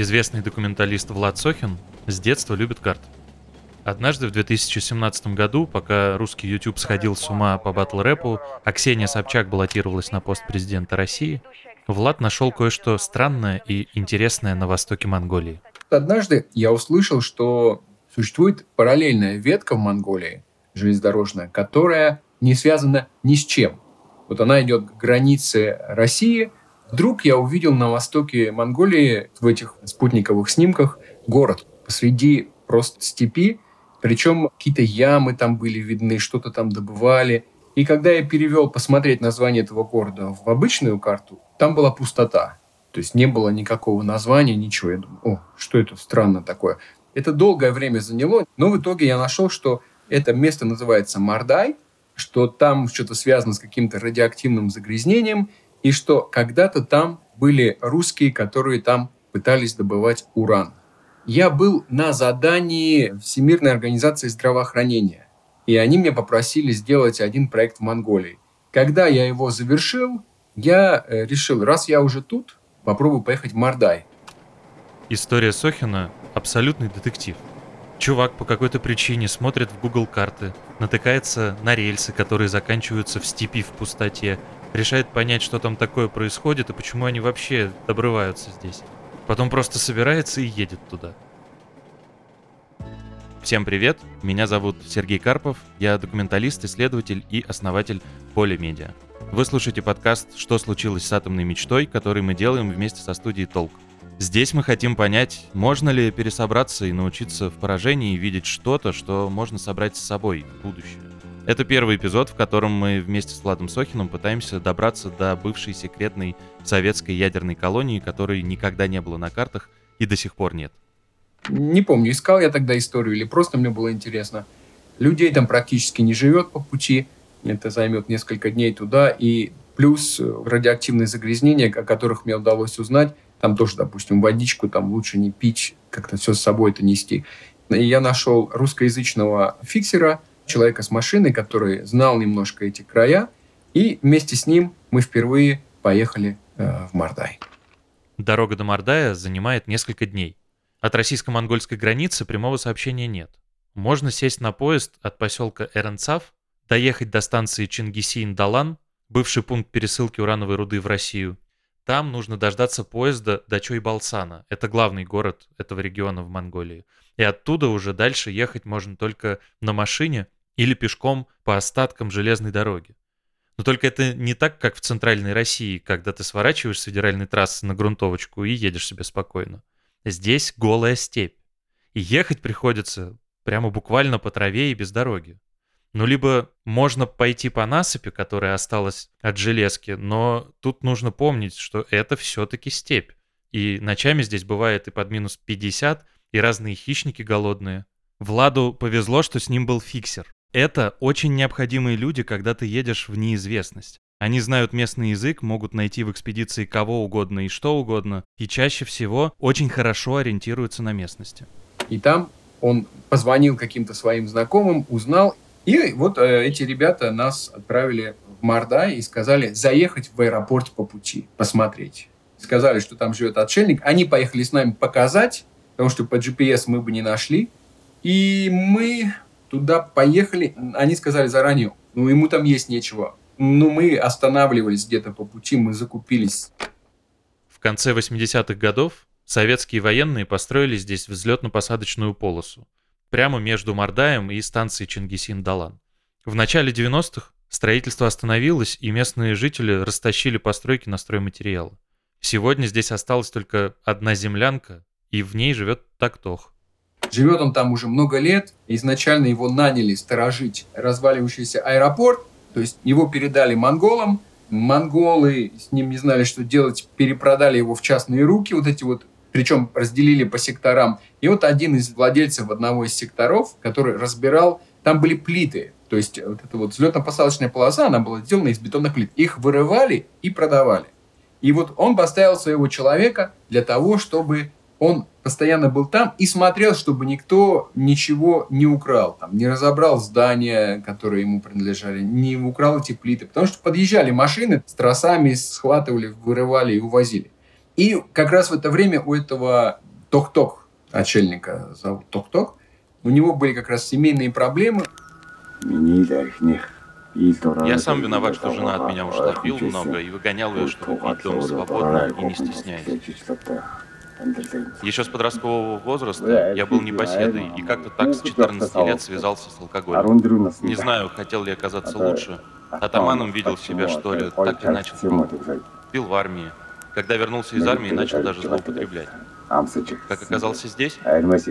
Известный документалист Влад Сохин с детства любит карты. Однажды в 2017 году, пока русский YouTube сходил с ума по батл рэпу, а Ксения Собчак баллотировалась на пост президента России, Влад нашел кое-что странное и интересное на востоке Монголии. Однажды я услышал, что существует параллельная ветка в Монголии, железнодорожная, которая не связана ни с чем. Вот она идет к границе России. Вдруг я увидел на востоке Монголии в этих спутниковых снимках город посреди просто степи, причем какие-то ямы там были видны, что-то там добывали. И когда я перевел посмотреть название этого города в обычную карту, там была пустота. То есть не было никакого названия, ничего. Я думаю, о, что это странно такое. Это долгое время заняло, но в итоге я нашел, что это место называется Мардай, что там что-то связано с каким-то радиоактивным загрязнением, и что когда-то там были русские, которые там пытались добывать уран. Я был на задании Всемирной организации здравоохранения, и они меня попросили сделать один проект в Монголии. Когда я его завершил, я э, решил, раз я уже тут, попробую поехать в Мордай. История Сохина – абсолютный детектив. Чувак по какой-то причине смотрит в Google карты, натыкается на рельсы, которые заканчиваются в степи в пустоте, решает понять, что там такое происходит и почему они вообще обрываются здесь. Потом просто собирается и едет туда. Всем привет, меня зовут Сергей Карпов, я документалист, исследователь и основатель Поле Медиа. Вы слушаете подкаст «Что случилось с атомной мечтой», который мы делаем вместе со студией «Толк». Здесь мы хотим понять, можно ли пересобраться и научиться в поражении видеть что-то, что можно собрать с собой в будущее. Это первый эпизод, в котором мы вместе с Владом Сохиным пытаемся добраться до бывшей секретной советской ядерной колонии, которой никогда не было на картах и до сих пор нет. Не помню, искал я тогда историю или просто мне было интересно. Людей там практически не живет по пути. Это займет несколько дней туда. И плюс радиоактивные загрязнения, о которых мне удалось узнать, там тоже, допустим, водичку там лучше не пить, как-то все с собой это нести. И я нашел русскоязычного фиксера – человека с машиной, который знал немножко эти края, и вместе с ним мы впервые поехали э, в Мордай. Дорога до Мордая занимает несколько дней. От российско-монгольской границы прямого сообщения нет. Можно сесть на поезд от поселка Эренцав, доехать до станции Чингисин-Далан, бывший пункт пересылки урановой руды в Россию. Там нужно дождаться поезда до Чойбалсана. Это главный город этого региона в Монголии. И оттуда уже дальше ехать можно только на машине или пешком по остаткам железной дороги. Но только это не так, как в центральной России, когда ты сворачиваешь с федеральной трассы на грунтовочку и едешь себе спокойно. Здесь голая степь. И ехать приходится прямо буквально по траве и без дороги. Ну, либо можно пойти по насыпи, которая осталась от железки, но тут нужно помнить, что это все-таки степь. И ночами здесь бывает и под минус 50, и разные хищники голодные. Владу повезло, что с ним был фиксер. Это очень необходимые люди, когда ты едешь в неизвестность. Они знают местный язык, могут найти в экспедиции кого угодно и что угодно, и чаще всего очень хорошо ориентируются на местности. И там он позвонил каким-то своим знакомым, узнал, и вот э, эти ребята нас отправили в Мордай и сказали заехать в аэропорт по пути, посмотреть. Сказали, что там живет отшельник. Они поехали с нами показать, потому что по GPS мы бы не нашли. И мы туда поехали, они сказали заранее, ну, ему там есть нечего. Ну, мы останавливались где-то по пути, мы закупились. В конце 80-х годов советские военные построили здесь взлетно-посадочную полосу, прямо между Мордаем и станцией Чингисин-Далан. В начале 90-х строительство остановилось, и местные жители растащили постройки на стройматериалы. Сегодня здесь осталась только одна землянка, и в ней живет Тактох. Живет он там уже много лет. Изначально его наняли сторожить разваливающийся аэропорт. То есть его передали монголам. Монголы с ним не знали, что делать, перепродали его в частные руки, вот эти вот, причем разделили по секторам. И вот один из владельцев одного из секторов, который разбирал, там были плиты, то есть вот эта вот взлетно-посадочная полоса, она была сделана из бетонных плит. Их вырывали и продавали. И вот он поставил своего человека для того, чтобы он постоянно был там и смотрел, чтобы никто ничего не украл, там, не разобрал здания, которые ему принадлежали, не украл эти плиты, потому что подъезжали машины с тросами, схватывали, вырывали и увозили. И как раз в это время у этого Ток-Ток, отшельника зовут Ток-Ток. У него были как раз семейные проблемы. Я сам виноват, что жена от меня ушла, пил много и выгонял ее, чтобы пить дома свободно и не стесняясь. Еще с подросткового возраста я был непоседой и как-то так с 14 лет связался с алкоголем. Не знаю, хотел ли оказаться лучше. Атаманом видел себя, что ли, так иначе. Пил в армии. Когда вернулся из армии, начал даже злоупотреблять. Как оказался здесь?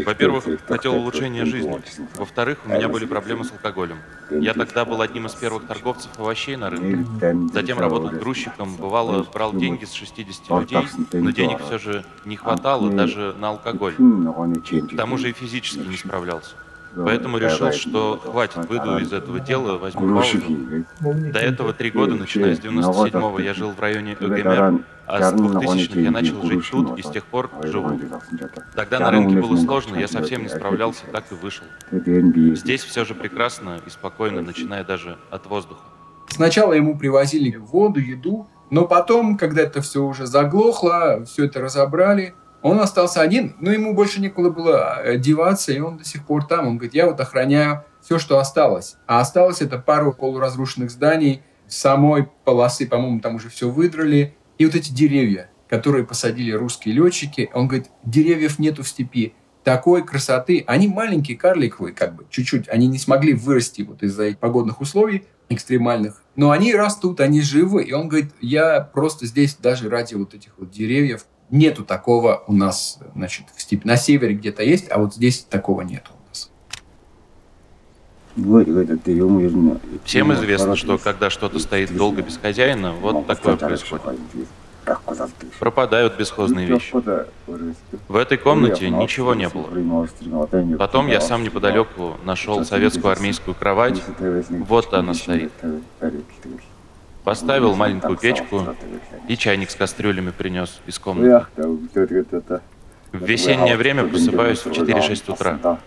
Во-первых, хотел улучшения жизни. Во-вторых, у меня были проблемы с алкоголем. Я тогда был одним из первых торговцев овощей на рынке. Затем работал грузчиком, бывало, брал деньги с 60 людей, но денег все же не хватало даже на алкоголь. К тому же и физически не справлялся. Поэтому решил, что хватит, выйду из этого дела, возьму паузу. До этого три года, начиная с 97-го, я жил в районе ЭГМР, а с 2000-х я начал жить тут и с тех пор живу. Тогда на рынке было сложно, я совсем не справлялся, так и вышел. Здесь все же прекрасно и спокойно, начиная даже от воздуха. Сначала ему привозили воду, еду, но потом, когда это все уже заглохло, все это разобрали, он остался один, но ему больше некуда было э, деваться, и он до сих пор там. Он говорит, я вот охраняю все, что осталось. А осталось это пару полуразрушенных зданий, самой полосы, по-моему, там уже все выдрали. И вот эти деревья, которые посадили русские летчики, он говорит, деревьев нету в степи. Такой красоты. Они маленькие, карликовые, как бы, чуть-чуть. Они не смогли вырасти вот из-за погодных условий экстремальных. Но они растут, они живы. И он говорит, я просто здесь даже ради вот этих вот деревьев Нету такого у нас, значит, в степи. На севере где-то есть, а вот здесь такого нету у нас. Всем известно, что когда что-то стоит долго без хозяина, вот такое происходит. Пропадают бесхозные вещи. В этой комнате ничего не было. Потом я сам неподалеку нашел советскую армейскую кровать. Вот она стоит. Поставил маленькую печку и чайник с кастрюлями принес из комнаты. В весеннее время просыпаюсь в 4-6 утра.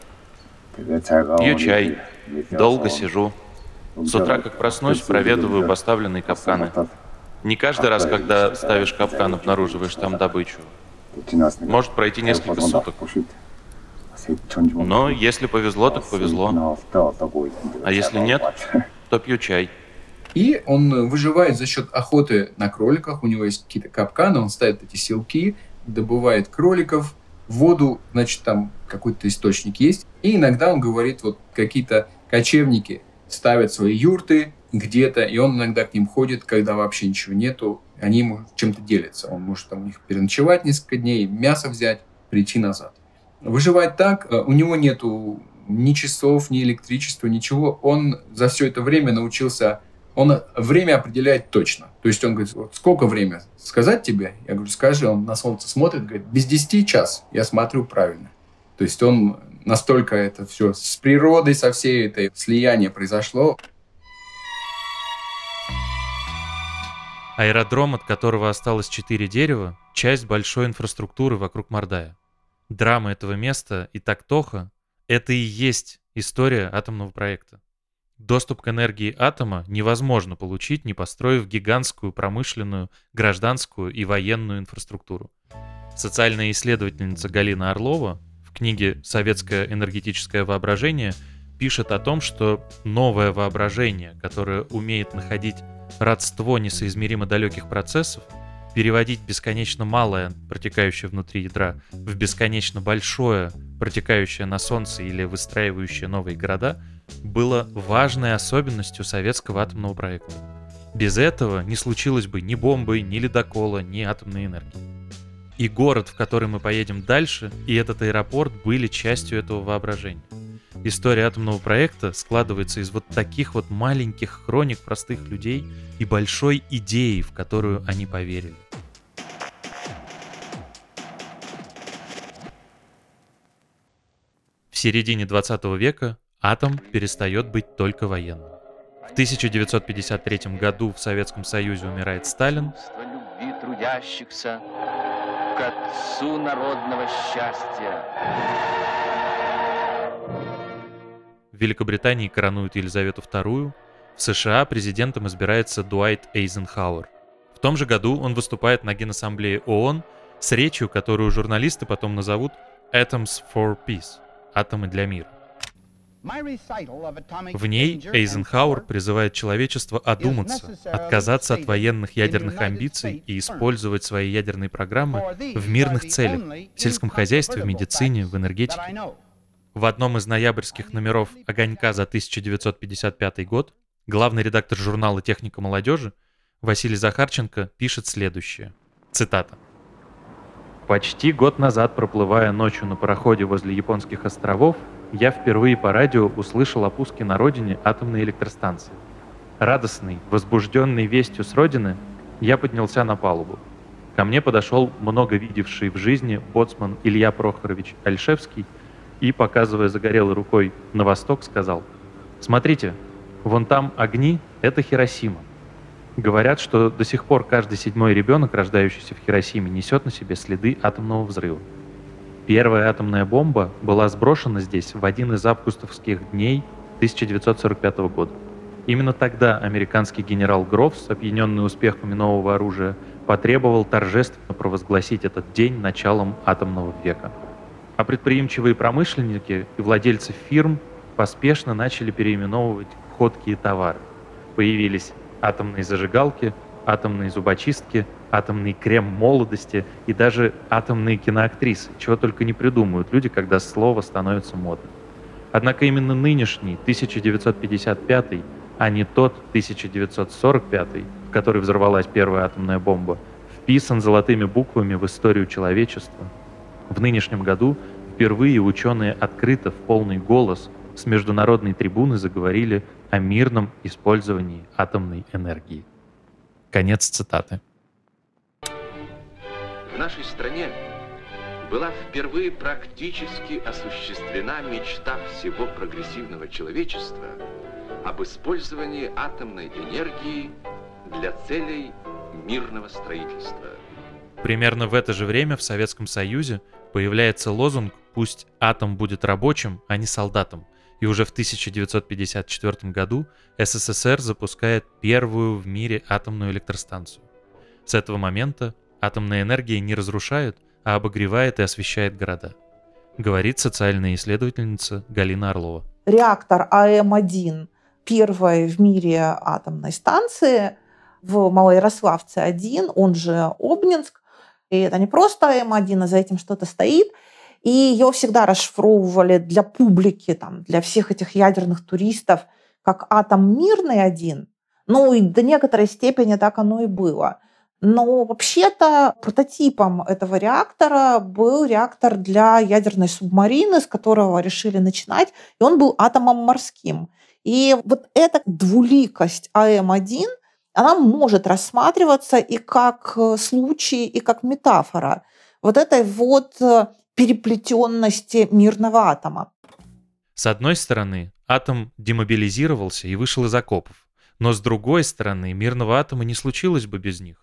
Пью чай, долго сижу. С утра, как проснусь, проведываю поставленные капканы. Не каждый раз, когда ставишь капкан, обнаруживаешь там добычу. Может пройти несколько суток. Но если повезло, так повезло. А если нет, то пью чай. И он выживает за счет охоты на кроликах. У него есть какие-то капканы, он ставит эти силки, добывает кроликов, воду, значит, там какой-то источник есть. И иногда он говорит, вот какие-то кочевники ставят свои юрты где-то, и он иногда к ним ходит, когда вообще ничего нету, они ему чем-то делятся. Он может там у них переночевать несколько дней, мясо взять, прийти назад. Выживать так, э, у него нету ни часов, ни электричества, ничего. Он за все это время научился он время определяет точно. То есть он говорит, вот сколько время сказать тебе? Я говорю, скажи. Он на солнце смотрит, говорит, без 10 час. Я смотрю правильно. То есть он настолько это все с природой, со всей этой слияние произошло. Аэродром, от которого осталось четыре дерева, часть большой инфраструктуры вокруг Мордая. Драма этого места и Тактоха — это и есть история атомного проекта. Доступ к энергии атома невозможно получить, не построив гигантскую промышленную, гражданскую и военную инфраструктуру. Социальная исследовательница Галина Орлова в книге «Советское энергетическое воображение» пишет о том, что новое воображение, которое умеет находить родство несоизмеримо далеких процессов, переводить бесконечно малое, протекающее внутри ядра, в бесконечно большое, протекающее на Солнце или выстраивающее новые города – было важной особенностью советского атомного проекта. Без этого не случилось бы ни бомбы, ни ледокола, ни атомной энергии. И город, в который мы поедем дальше, и этот аэропорт были частью этого воображения. История атомного проекта складывается из вот таких вот маленьких хроник простых людей и большой идеи, в которую они поверили. В середине 20 века атом перестает быть только военным. В 1953 году в Советском Союзе умирает Сталин. любви трудящихся к отцу народного счастья. В Великобритании коронуют Елизавету II. В США президентом избирается Дуайт Эйзенхауэр. В том же году он выступает на Генассамблее ООН с речью, которую журналисты потом назовут «Atoms for Peace» — «Атомы для мира». В ней Эйзенхауэр призывает человечество одуматься, отказаться от военных ядерных амбиций и использовать свои ядерные программы в мирных целях, в сельском хозяйстве, в медицине, в энергетике. В одном из ноябрьских номеров «Огонька» за 1955 год главный редактор журнала «Техника молодежи» Василий Захарченко пишет следующее. Цитата. «Почти год назад, проплывая ночью на пароходе возле японских островов, я впервые по радио услышал о пуске на родине атомной электростанции. Радостный, возбужденный вестью с родины, я поднялся на палубу. Ко мне подошел много видевший в жизни боцман Илья Прохорович Альшевский и, показывая загорелой рукой на восток, сказал, «Смотрите, вон там огни — это Хиросима. Говорят, что до сих пор каждый седьмой ребенок, рождающийся в Хиросиме, несет на себе следы атомного взрыва. Первая атомная бомба была сброшена здесь в один из августовских дней 1945 года. Именно тогда американский генерал Грофс, опьяненный успехами нового оружия, потребовал торжественно провозгласить этот день началом атомного века. А предприимчивые промышленники и владельцы фирм поспешно начали переименовывать ходкие товары. Появились атомные зажигалки, атомные зубочистки, атомный крем молодости и даже атомные киноактрисы, чего только не придумают люди, когда слово становится модным. Однако именно нынешний 1955, а не тот 1945, в который взорвалась первая атомная бомба, вписан золотыми буквами в историю человечества. В нынешнем году впервые ученые открыто в полный голос с международной трибуны заговорили о мирном использовании атомной энергии. Конец цитаты. Нашей стране была впервые практически осуществлена мечта всего прогрессивного человечества об использовании атомной энергии для целей мирного строительства. Примерно в это же время в Советском Союзе появляется лозунг «Пусть атом будет рабочим, а не солдатом», и уже в 1954 году СССР запускает первую в мире атомную электростанцию. С этого момента атомная энергия не разрушает, а обогревает и освещает города. Говорит социальная исследовательница Галина Орлова. Реактор АМ-1 первой в мире атомной станции в Малоярославце-1, он же Обнинск. И это не просто АМ-1, а за этим что-то стоит – и ее всегда расшифровывали для публики, там, для всех этих ядерных туристов, как атом мирный один. Ну и до некоторой степени так оно и было. Но вообще-то прототипом этого реактора был реактор для ядерной субмарины, с которого решили начинать, и он был атомом морским. И вот эта двуликость АМ-1, она может рассматриваться и как э, случай, и как метафора вот этой вот э, переплетенности мирного атома. С одной стороны, атом демобилизировался и вышел из окопов. Но с другой стороны, мирного атома не случилось бы без них.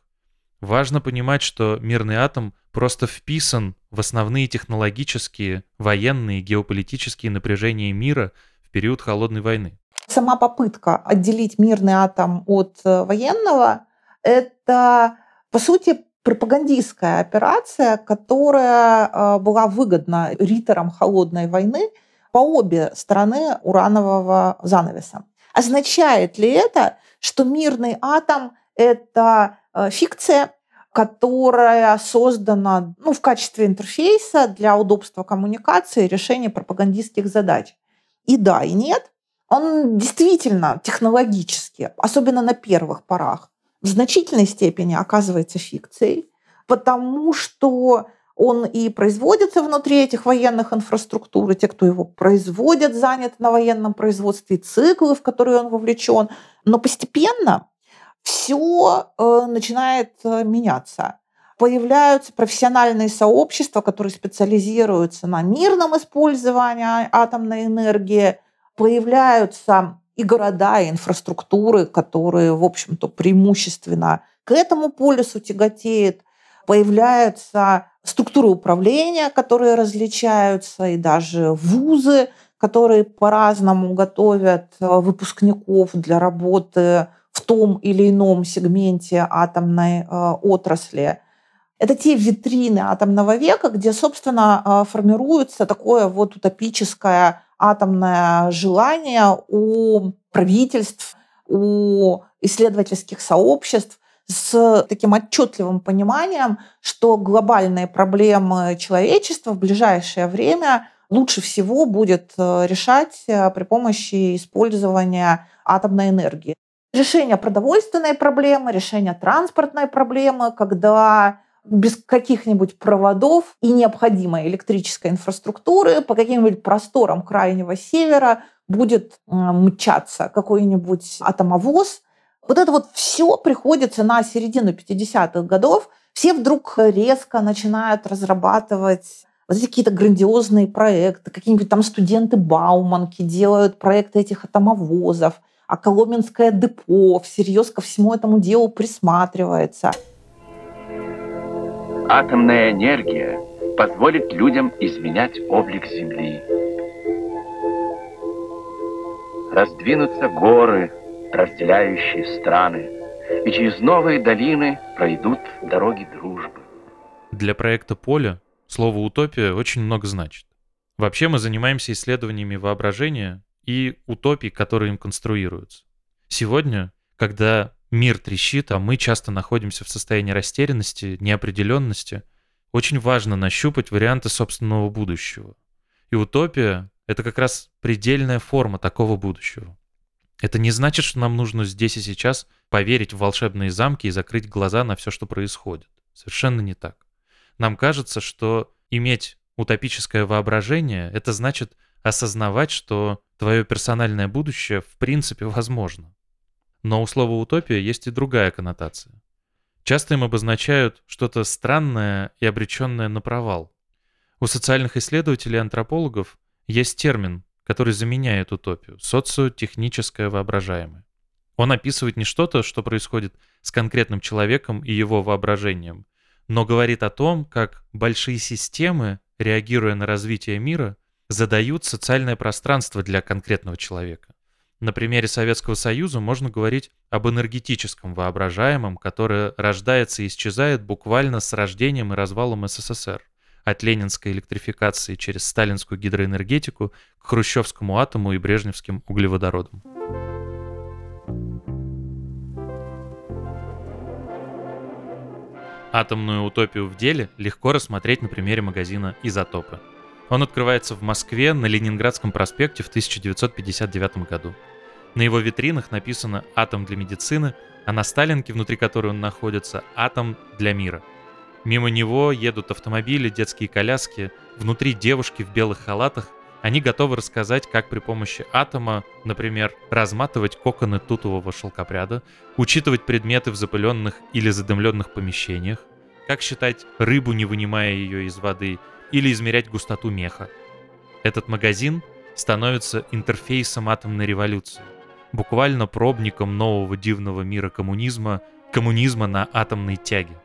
Важно понимать, что мирный атом просто вписан в основные технологические, военные, геополитические напряжения мира в период Холодной войны. Сама попытка отделить мирный атом от э, военного – это, по сути, пропагандистская операция, которая а, была выгодна риторам холодной войны по обе стороны уранового занавеса. Означает ли это, что мирный атом – это фикция, которая создана ну, в качестве интерфейса для удобства коммуникации и решения пропагандистских задач? И да, и нет. Он действительно технологически, особенно на первых порах, в значительной степени оказывается фикцией, потому что он и производится внутри этих военных инфраструктур, и те, кто его производят, заняты на военном производстве, циклы, в которые он вовлечен. Но постепенно все э, начинает э, меняться. Появляются профессиональные сообщества, которые специализируются на мирном использовании атомной энергии. Появляются и города, и инфраструктуры, которые, в общем-то, преимущественно к этому полюсу тяготеют. Появляются структуры управления, которые различаются, и даже вузы, которые по-разному готовят э, выпускников для работы том или ином сегменте атомной э, отрасли. Это те витрины атомного века, где, собственно, а, формируется такое вот утопическое атомное желание у правительств, у исследовательских сообществ с таким отчетливым пониманием, что глобальные проблемы человечества в ближайшее время лучше всего будет э, решать э, при помощи использования атомной энергии. Решение продовольственной проблемы, решение транспортной проблемы, когда без каких-нибудь проводов и необходимой электрической инфраструктуры по каким-нибудь просторам крайнего севера будет мчаться какой-нибудь атомовоз. Вот это вот все приходится на середину 50-х годов. Все вдруг резко начинают разрабатывать вот эти какие-то грандиозные проекты, какие-нибудь там студенты Бауманки делают проекты этих атомовозов, а Коломенское депо всерьез ко всему этому делу присматривается. Атомная энергия позволит людям изменять облик Земли. Раздвинутся горы, разделяющие страны, и через новые долины пройдут дороги дружбы. Для проекта «Поле» слово «утопия» очень много значит. Вообще мы занимаемся исследованиями воображения и утопий, которые им конструируются. Сегодня, когда мир трещит, а мы часто находимся в состоянии растерянности, неопределенности, очень важно нащупать варианты собственного будущего. И утопия — это как раз предельная форма такого будущего. Это не значит, что нам нужно здесь и сейчас поверить в волшебные замки и закрыть глаза на все, что происходит. Совершенно не так. Нам кажется, что иметь утопическое воображение — это значит осознавать, что твое персональное будущее в принципе возможно. Но у слова «утопия» есть и другая коннотация. Часто им обозначают что-то странное и обреченное на провал. У социальных исследователей и антропологов есть термин, который заменяет утопию — социотехническое воображаемое. Он описывает не что-то, что происходит с конкретным человеком и его воображением, но говорит о том, как большие системы, реагируя на развитие мира, задают социальное пространство для конкретного человека. На примере Советского Союза можно говорить об энергетическом воображаемом, которое рождается и исчезает буквально с рождением и развалом СССР. От ленинской электрификации через сталинскую гидроэнергетику к хрущевскому атому и брежневским углеводородам. Атомную утопию в деле легко рассмотреть на примере магазина «Изотопы». Он открывается в Москве на Ленинградском проспекте в 1959 году. На его витринах написано «Атом для медицины», а на Сталинке, внутри которой он находится, «Атом для мира». Мимо него едут автомобили, детские коляски, внутри девушки в белых халатах. Они готовы рассказать, как при помощи атома, например, разматывать коконы тутового шелкопряда, учитывать предметы в запыленных или задымленных помещениях, как считать рыбу, не вынимая ее из воды, или измерять густоту меха. Этот магазин становится интерфейсом атомной революции, буквально пробником нового дивного мира коммунизма, коммунизма на атомной тяге.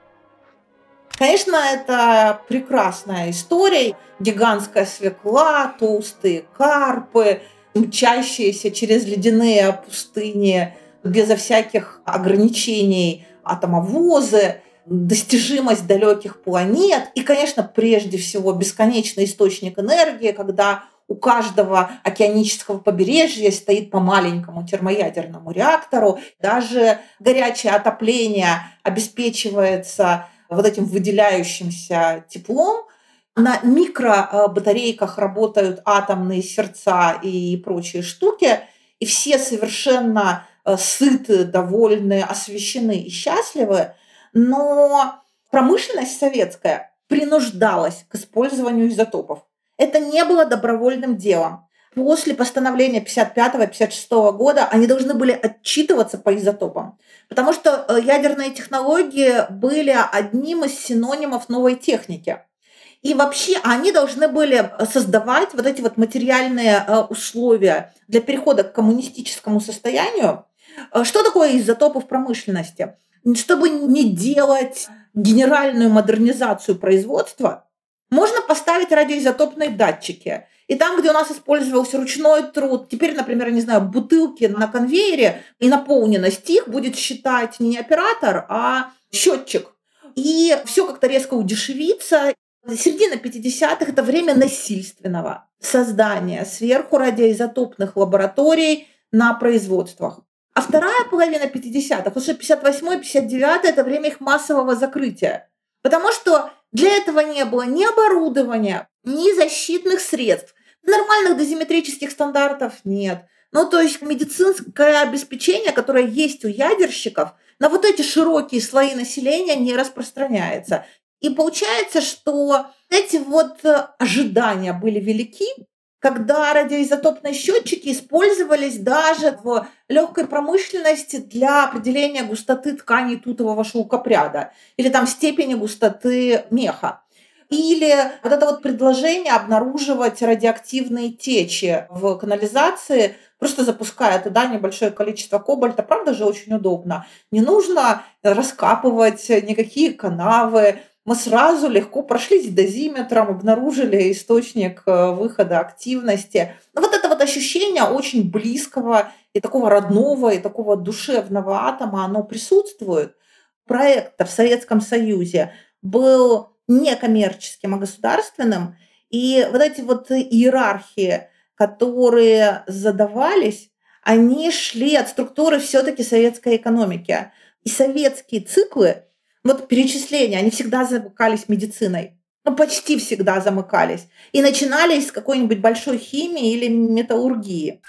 Конечно, это прекрасная история. Гигантская свекла, толстые карпы, мчащиеся через ледяные пустыни безо всяких ограничений атомовозы достижимость далеких планет и, конечно, прежде всего бесконечный источник энергии, когда у каждого океанического побережья стоит по маленькому термоядерному реактору. Даже горячее отопление обеспечивается вот этим выделяющимся теплом. На микробатарейках работают атомные сердца и прочие штуки, и все совершенно э, сыты, довольны, освещены и счастливы но промышленность советская принуждалась к использованию изотопов. Это не было добровольным делом. После постановления 55-56 года они должны были отчитываться по изотопам, потому что э, ядерные технологии были одним из синонимов новой техники. И вообще они должны были создавать вот эти вот материальные э, условия для перехода к коммунистическому состоянию. Э, что такое изотопы в промышленности? Чтобы не делать генеральную модернизацию производства, можно поставить радиоизотопные датчики. И там, где у нас использовался ручной труд, теперь, например, не знаю, бутылки на конвейере и наполненность их будет считать не оператор, а счетчик. и все как-то резко удешевится. Середина 50-х – это время насильственного создания сверху радиоизотопных лабораторий на производствах. А вторая половина 50-х, уже 58-59 – это время их массового закрытия. Потому что для этого не было ни оборудования, ни защитных средств. Нормальных дозиметрических стандартов нет. Ну, то есть медицинское обеспечение, которое есть у ядерщиков, на вот эти широкие слои населения не распространяется. И получается, что эти вот э, ожидания были велики, когда радиоизотопные счетчики использовались даже в легкой промышленности для определения густоты тканей тутового шелкопряда или там степени густоты меха. Или вот это вот предложение обнаруживать радиоактивные течи в канализации, просто запуская туда небольшое количество кобальта. Правда же очень удобно. Не нужно раскапывать никакие канавы, мы сразу легко прошлись дозиметром, обнаружили источник э, выхода активности. Но вот это вот ощущение очень близкого и такого родного, и такого душевного атома, оно присутствует. Проект в Советском Союзе был не коммерческим, а государственным. И вот эти вот иерархии, которые задавались, они шли от структуры все-таки советской экономики. И советские циклы вот перечисления, они всегда замыкались медициной. Ну, почти всегда замыкались. И начинались с какой-нибудь большой химии или металлургии.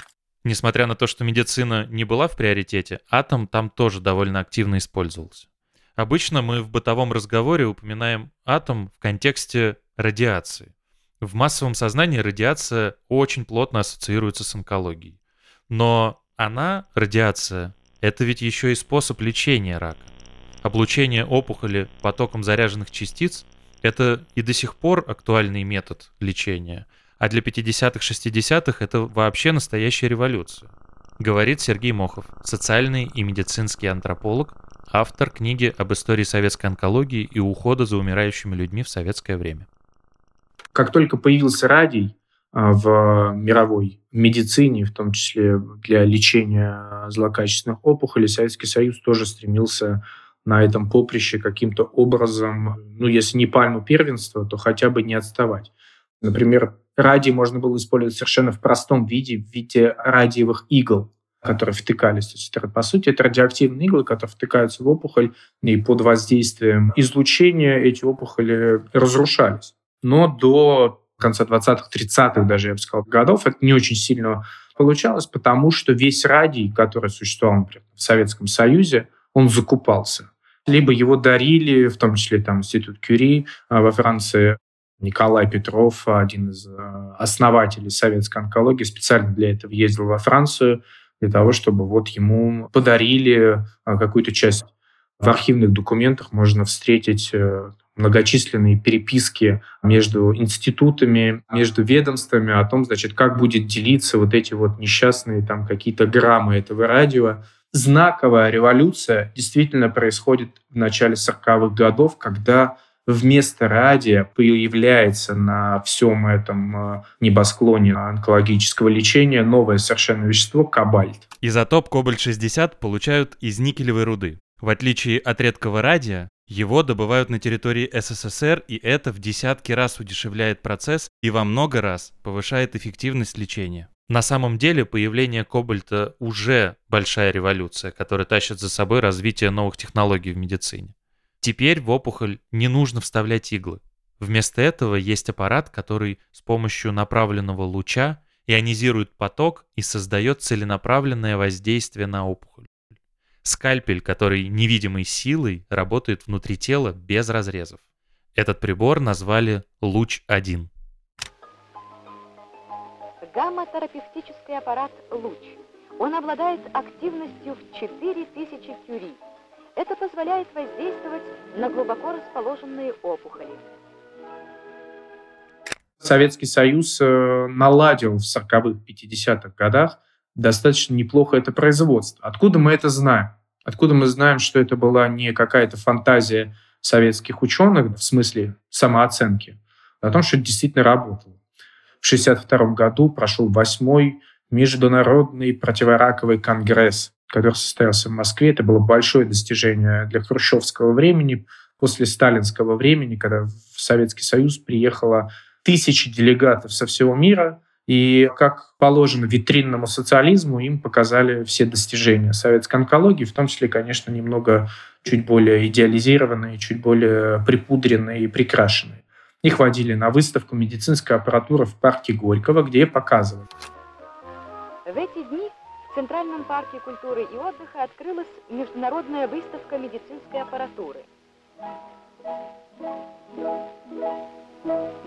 Несмотря на то, что медицина не была в приоритете, атом там тоже довольно активно использовался. Обычно мы в бытовом разговоре упоминаем атом в контексте радиации. В массовом сознании радиация очень плотно ассоциируется с онкологией. Но она, радиация, это ведь еще и способ лечения рака. Облучение опухоли потоком заряженных частиц – это и до сих пор актуальный метод лечения, а для 50-х-60-х это вообще настоящая революция. Говорит Сергей Мохов, социальный и медицинский антрополог, автор книги об истории советской онкологии и ухода за умирающими людьми в советское время. Как только появился радий а, в мировой медицине, в том числе для лечения злокачественных опухолей, Советский Союз тоже стремился на этом поприще каким-то образом, ну, если не пальму первенства, то хотя бы не отставать. Например, радий можно было использовать совершенно в простом виде, в виде радиевых игл, которые втыкались. То есть, это, по сути, это радиоактивные иглы, которые втыкаются в опухоль, и под воздействием излучения эти опухоли разрушались. Но до конца 20-х, 30-х даже, я бы сказал, годов это не очень сильно получалось, потому что весь радий, который существовал, например, в Советском Союзе, он закупался либо его дарили, в том числе там Институт Кюри а, во Франции, Николай Петров, один из а, основателей советской онкологии, специально для этого ездил во Францию, для того, чтобы вот ему подарили а, какую-то часть. В архивных документах можно встретить э, многочисленные переписки между институтами, между ведомствами о том, значит, как будет делиться вот эти вот несчастные там какие-то граммы этого радио знаковая революция действительно происходит в начале 40-х годов, когда вместо радия появляется на всем этом э, небосклоне онкологического лечения новое совершенно вещество – кобальт. Изотоп кобальт-60 получают из никелевой руды. В отличие от редкого радия, его добывают на территории СССР, и это в десятки раз удешевляет процесс и во много раз повышает эффективность лечения. На самом деле появление кобальта уже большая революция, которая тащит за собой развитие новых технологий в медицине. Теперь в опухоль не нужно вставлять иглы. Вместо этого есть аппарат, который с помощью направленного луча ионизирует поток и создает целенаправленное воздействие на опухоль. Скальпель, который невидимой силой работает внутри тела без разрезов. Этот прибор назвали «Луч-1». Гамма-терапевтический аппарат «Луч». Он обладает активностью в 4000 кюри. Это позволяет воздействовать на глубоко расположенные опухоли. Советский Союз э, наладил в 40-х, 50-х годах достаточно неплохо это производство. Откуда мы это знаем? Откуда мы знаем, что это была не какая-то фантазия советских ученых в смысле самооценки, а о том, что это действительно работало. В 1962 году прошел восьмой Международный противораковый конгресс, который состоялся в Москве. Это было большое достижение для хрущевского времени, после сталинского времени, когда в Советский Союз приехало тысячи делегатов со всего мира, и, как положено витринному социализму, им показали все достижения советской онкологии, в том числе, конечно, немного чуть более идеализированные, чуть более припудренные и прикрашенные. Их водили на выставку медицинской аппаратуры в парке Горького, где показывали. В эти дни в Центральном парке культуры и отдыха открылась международная выставка медицинской аппаратуры.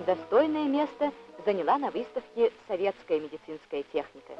Достойное место заняла на выставке советская медицинская техника.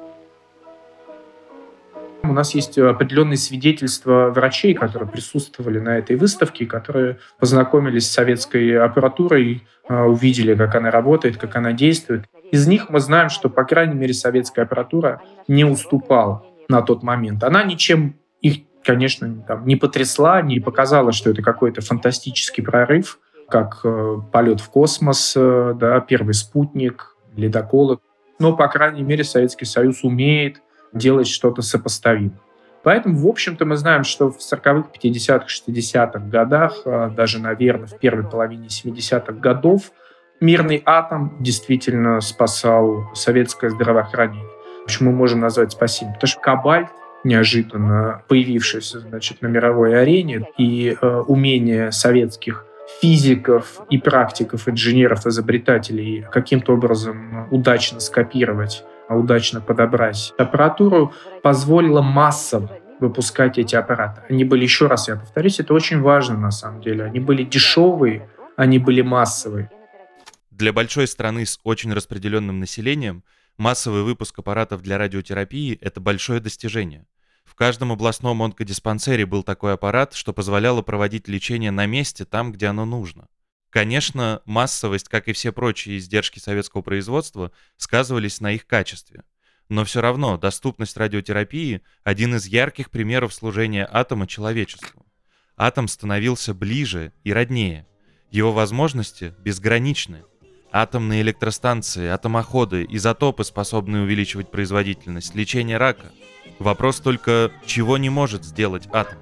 У нас есть определенные свидетельства врачей, которые присутствовали на этой выставке, которые познакомились с советской аппаратурой, а, увидели, как она работает, как она действует. Из них мы знаем, что, по крайней мере, советская аппаратура не уступала на тот момент. Она ничем их, конечно, там, не потрясла, не показала, что это какой-то фантастический прорыв, как э, полет в космос, э, да, первый спутник, ледоколы. Но, по крайней мере, Советский Союз умеет делать что-то сопоставимое. Поэтому, в общем-то, мы знаем, что в 40-х, 50-х, 60-х годах, э, даже, наверное, в первой половине 70-х годов, мирный атом действительно спасал советское здравоохранение. Почему мы можем назвать спасением? Потому что кабальт, неожиданно появившийся значит, на мировой арене, и э, умение советских физиков и практиков, инженеров, изобретателей каким-то образом удачно скопировать, удачно подобрать аппаратуру, позволило массово выпускать эти аппараты. Они были, еще раз я повторюсь, это очень важно на самом деле. Они были дешевые, они были массовые. Для большой страны с очень распределенным населением массовый выпуск аппаратов для радиотерапии – это большое достижение – в каждом областном онкодиспансере был такой аппарат, что позволяло проводить лечение на месте, там, где оно нужно. Конечно, массовость, как и все прочие издержки советского производства, сказывались на их качестве. Но все равно доступность радиотерапии – один из ярких примеров служения атома человечеству. Атом становился ближе и роднее. Его возможности безграничны. Атомные электростанции, атомоходы, изотопы, способные увеличивать производительность, лечение рака – Вопрос только, чего не может сделать атом?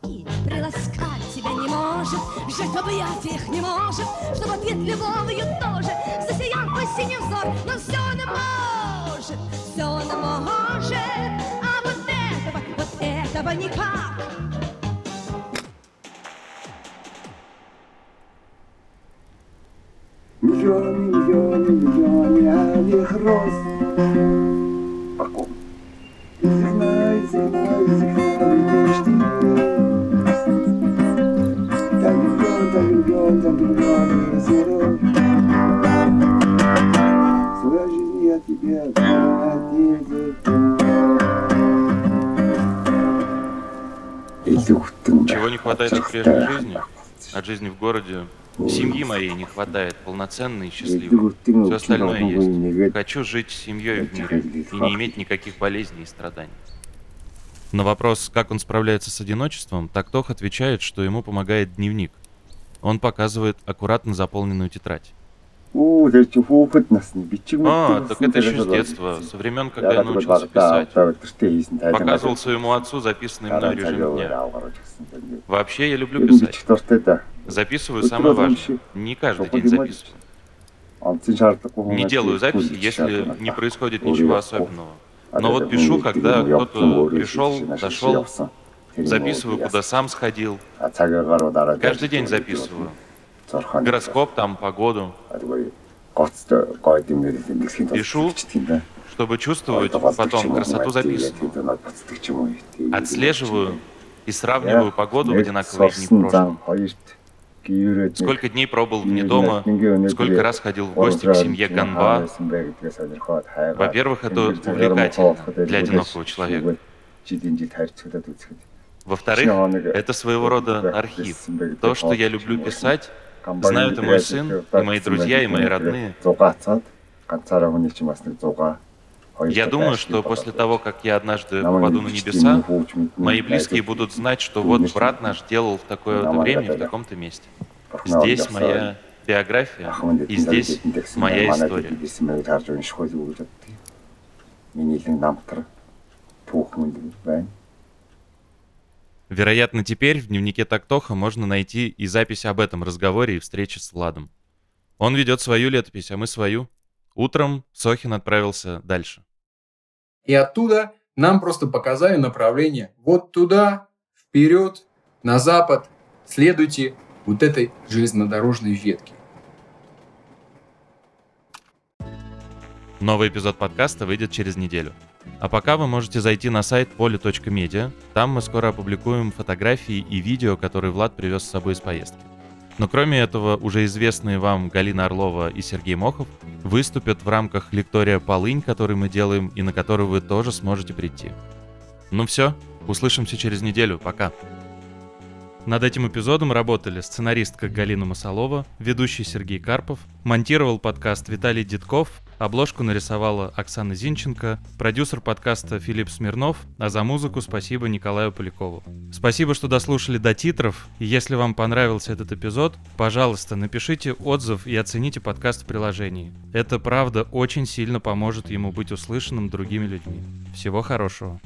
Пустяки. Приласкать тебя не может, сжать в объятиях не может, чтобы ответ любовью тоже засиял по синий взор. Но все она может, все она может, а вот этого, вот этого никак. Миллионы, миллионы, миллионы алых роз. Чего не хватает от прежней жизни? От жизни в городе Семьи моей не хватает, полноценной и счастливой. Все остальное есть. Хочу жить с семьей в мире и не иметь никаких болезней и страданий. На вопрос, как он справляется с одиночеством, Тактох отвечает, что ему помогает дневник. Он показывает аккуратно заполненную тетрадь. А, так это еще с детства, со времен, когда я научился писать. Показывал своему отцу записанный мной режим дня. Вообще, я люблю писать. Записываю самое важное. Не каждый день записываю. Не делаю записи, если не происходит ничего особенного. Но вот пишу, когда кто-то пришел, дошел, записываю, куда сам сходил. Каждый день записываю. Гороскоп, там, погоду. Пишу, чтобы чувствовать потом красоту записанного. Отслеживаю и сравниваю погоду в одинаковые дни в прошлом. Сколько дней пробыл вне дома, сколько раз ходил в гости к семье Ганба. Во-первых, это увлекательно для одинокого человека. Во-вторых, это своего рода архив. То, что я люблю писать, знают и мой сын, и мои друзья, и мои родные. Я думаю, что после того, как я однажды попаду на небеса, мои близкие будут знать, что вот брат наш делал в такое время в таком-то месте. Здесь моя биография, и здесь моя история. hochmütig sein. Вероятно, теперь в дневнике Тактоха можно найти и запись об этом разговоре и встрече с Владом. Он ведет свою летопись, а мы свою. Утром Сохин отправился дальше. И оттуда нам просто показали направление вот туда, вперед, на запад, следуйте вот этой железнодорожной ветке. Новый эпизод подкаста выйдет через неделю. А пока вы можете зайти на сайт поле.медиа. Там мы скоро опубликуем фотографии и видео, которые Влад привез с собой из поездки. Но кроме этого, уже известные вам Галина Орлова и Сергей Мохов выступят в рамках лектория «Полынь», который мы делаем и на который вы тоже сможете прийти. Ну все, услышимся через неделю. Пока. Над этим эпизодом работали сценаристка Галина Масалова, ведущий Сергей Карпов, монтировал подкаст Виталий Дедков, обложку нарисовала Оксана Зинченко, продюсер подкаста Филипп Смирнов, а за музыку спасибо Николаю Полякову. Спасибо, что дослушали до титров, и если вам понравился этот эпизод, пожалуйста, напишите отзыв и оцените подкаст в приложении. Это правда очень сильно поможет ему быть услышанным другими людьми. Всего хорошего.